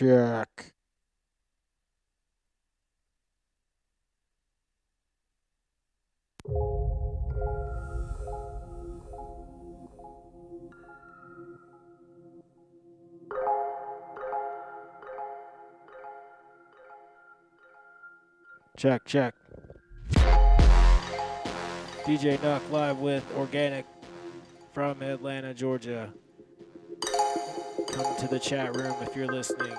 check. Check, check. DJ NuK live with Organik from Atlanta, Georgia. Come to the chat room if you're listening.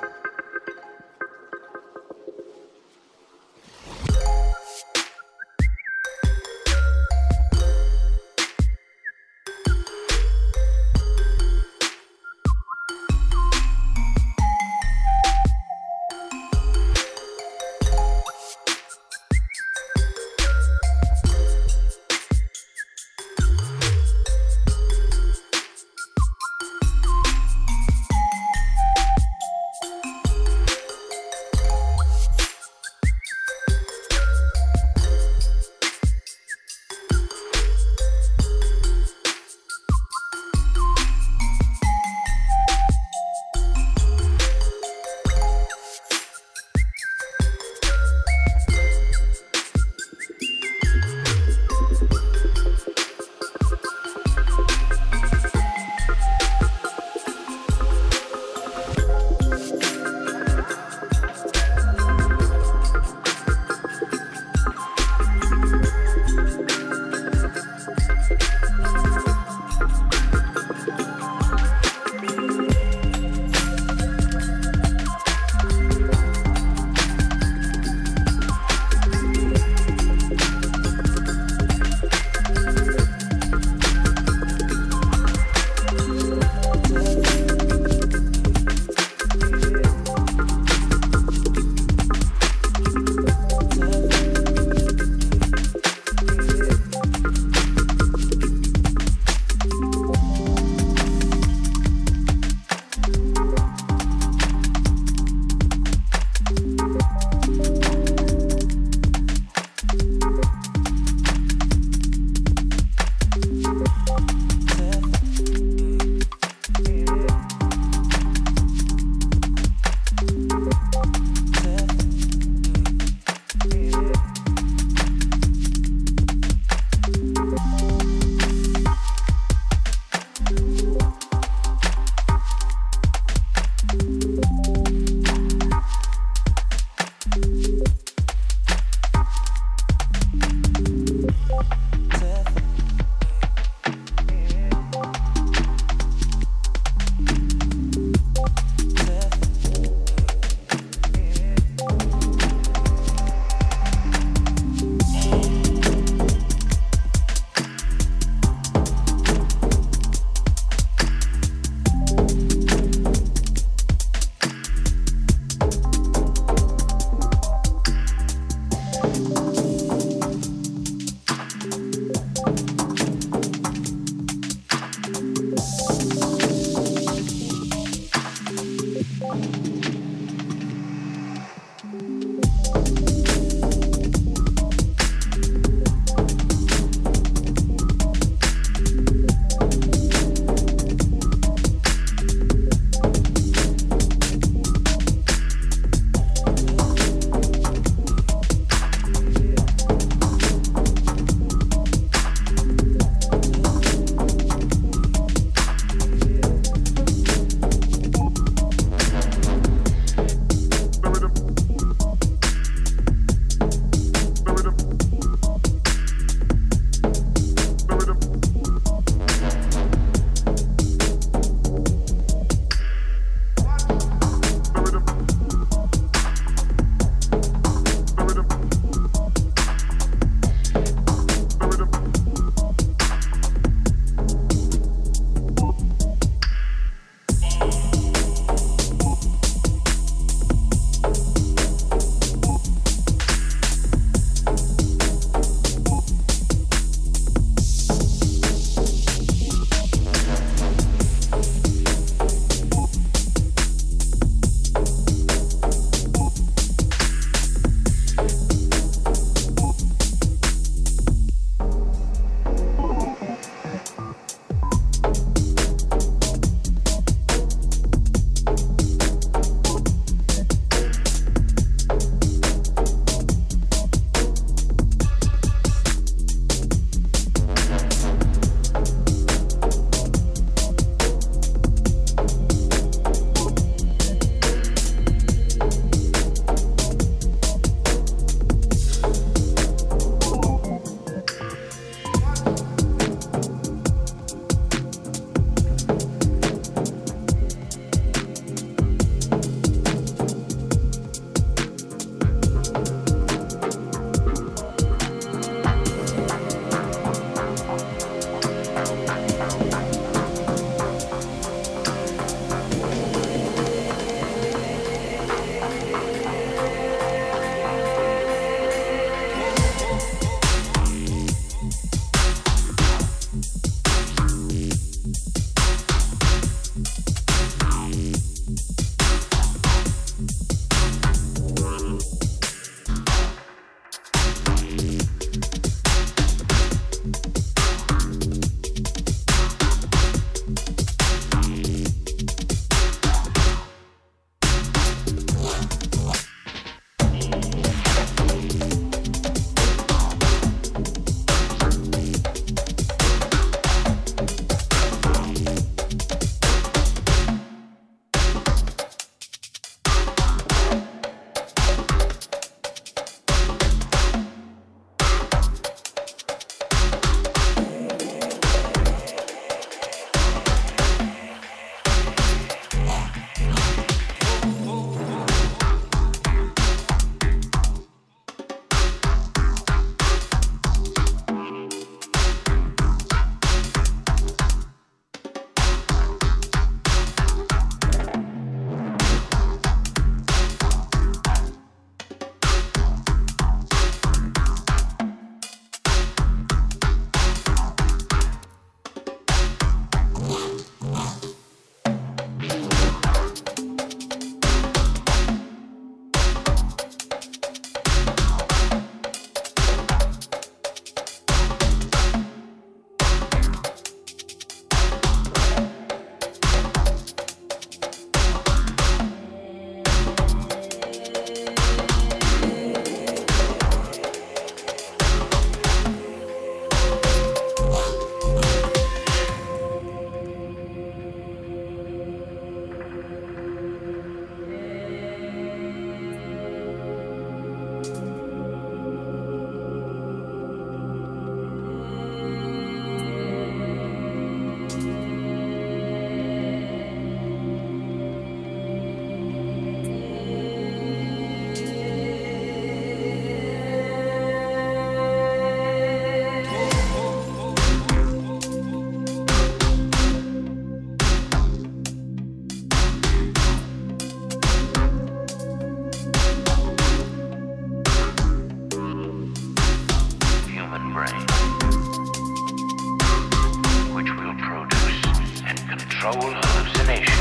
control hallucination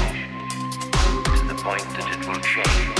to the point that it will change.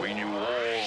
We knew all.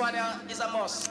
One is.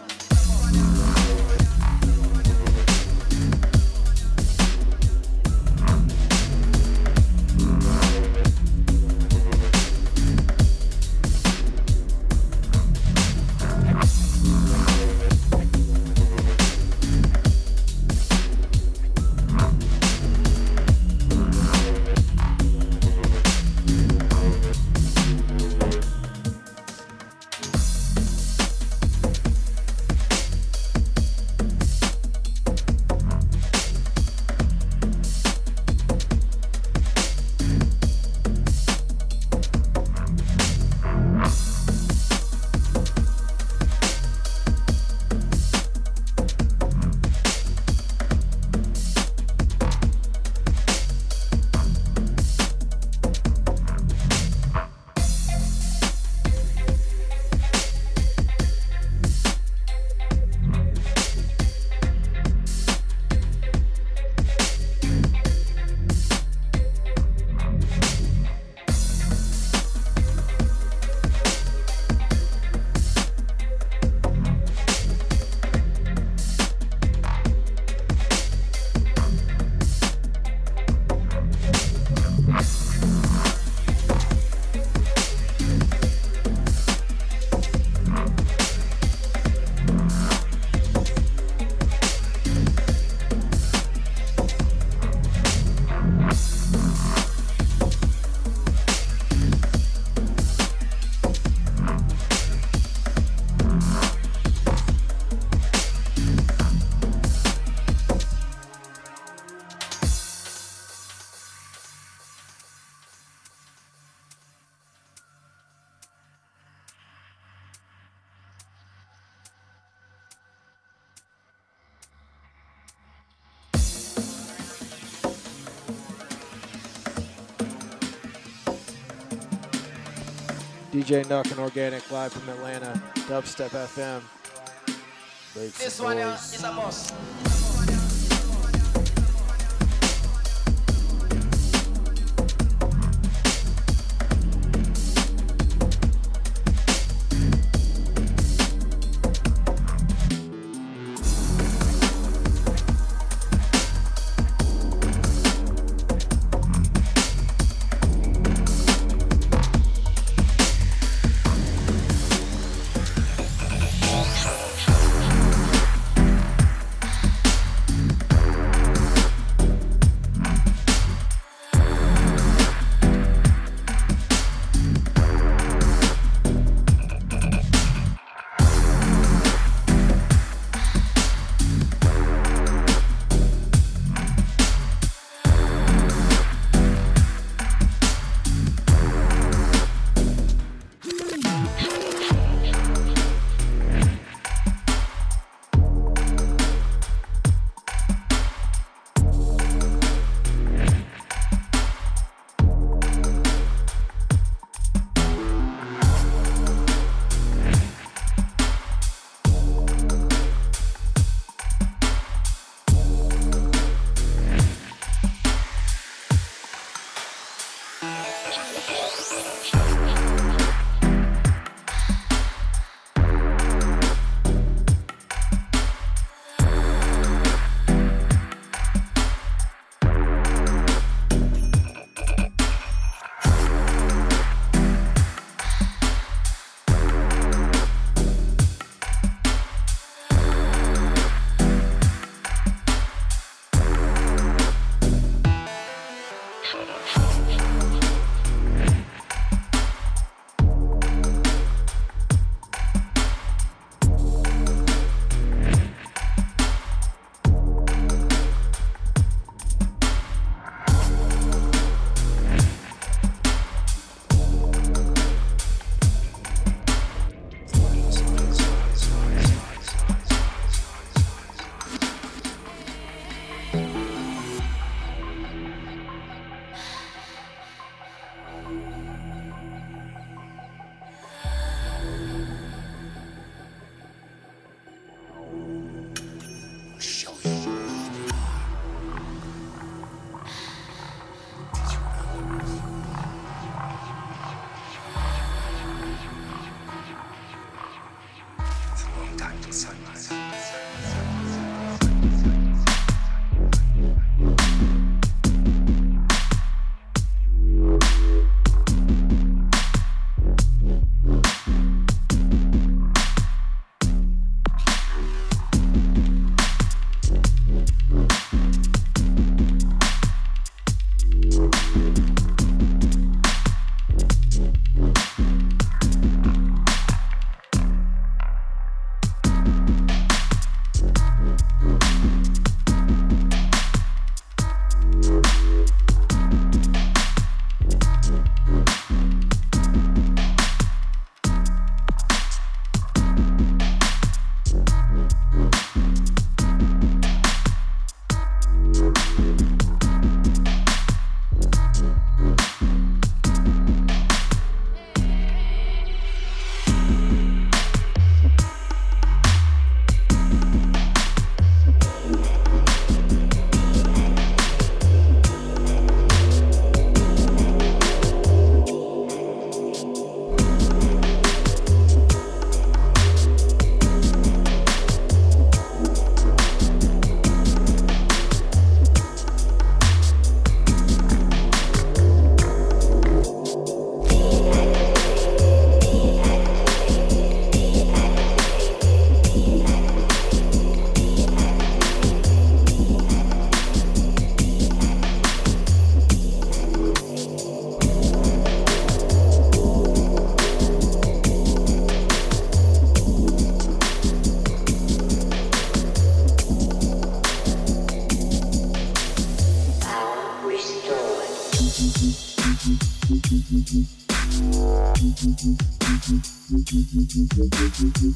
DJ NuK and Organik live from Atlanta, Dubstep FM. This one uh, is a must.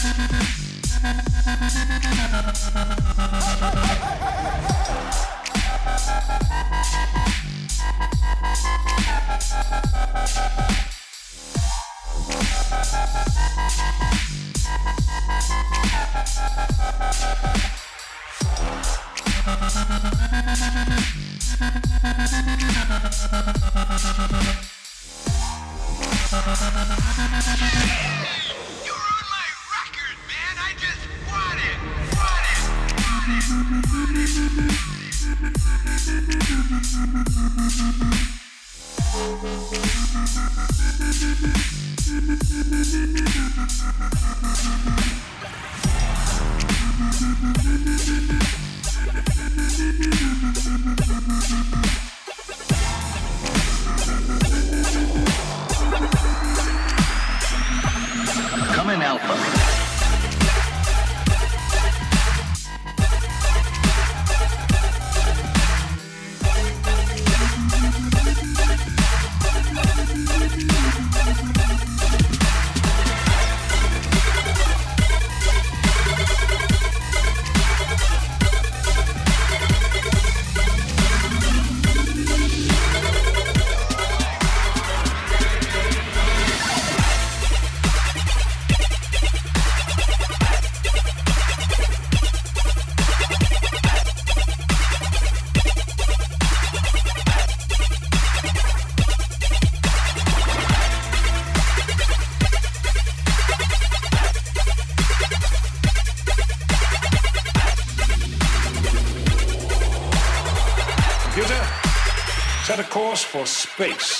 for space.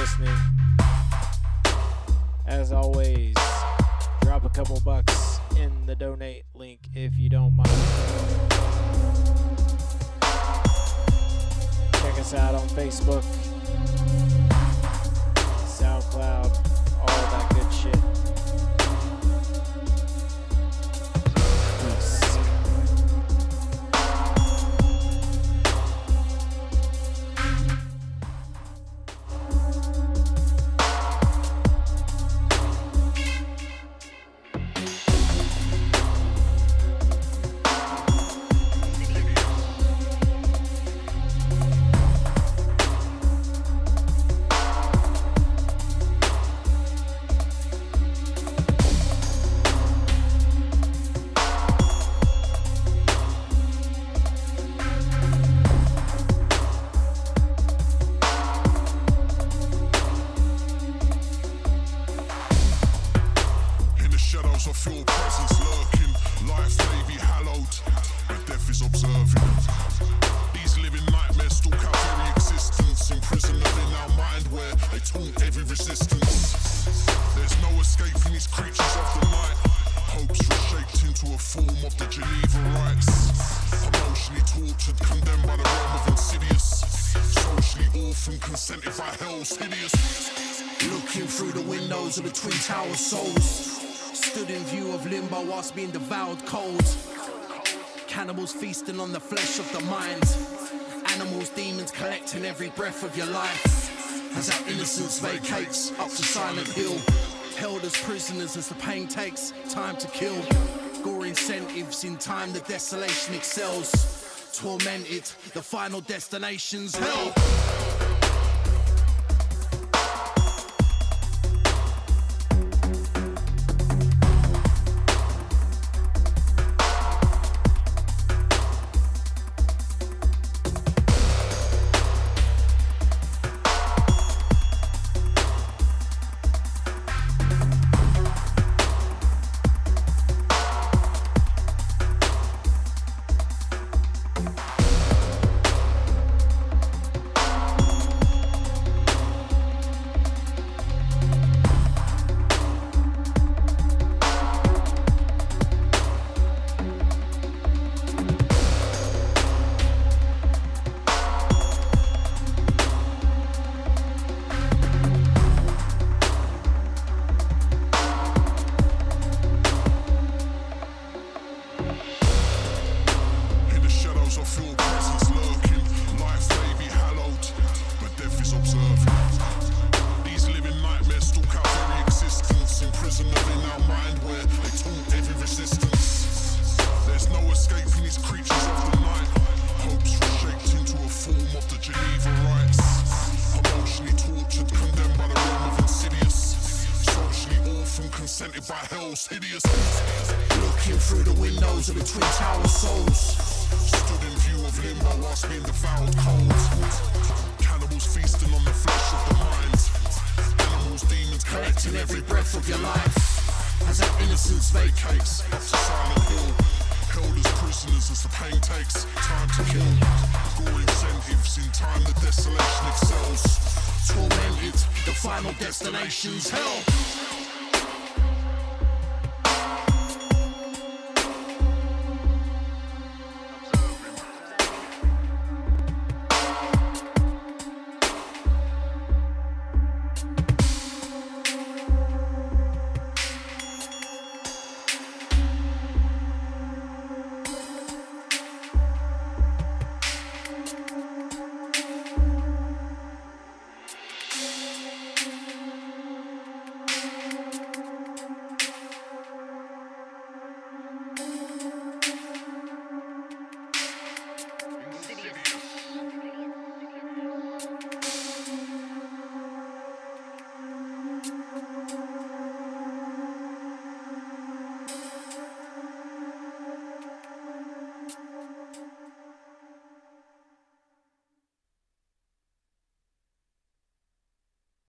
On the flesh of the mind. Animals, demons collecting every breath of your life. As our innocence vacates up to Silent Hill. Held as prisoners as the pain takes time to kill. Gore incentives in time the desolation excels. Tormented, the final destination's hell.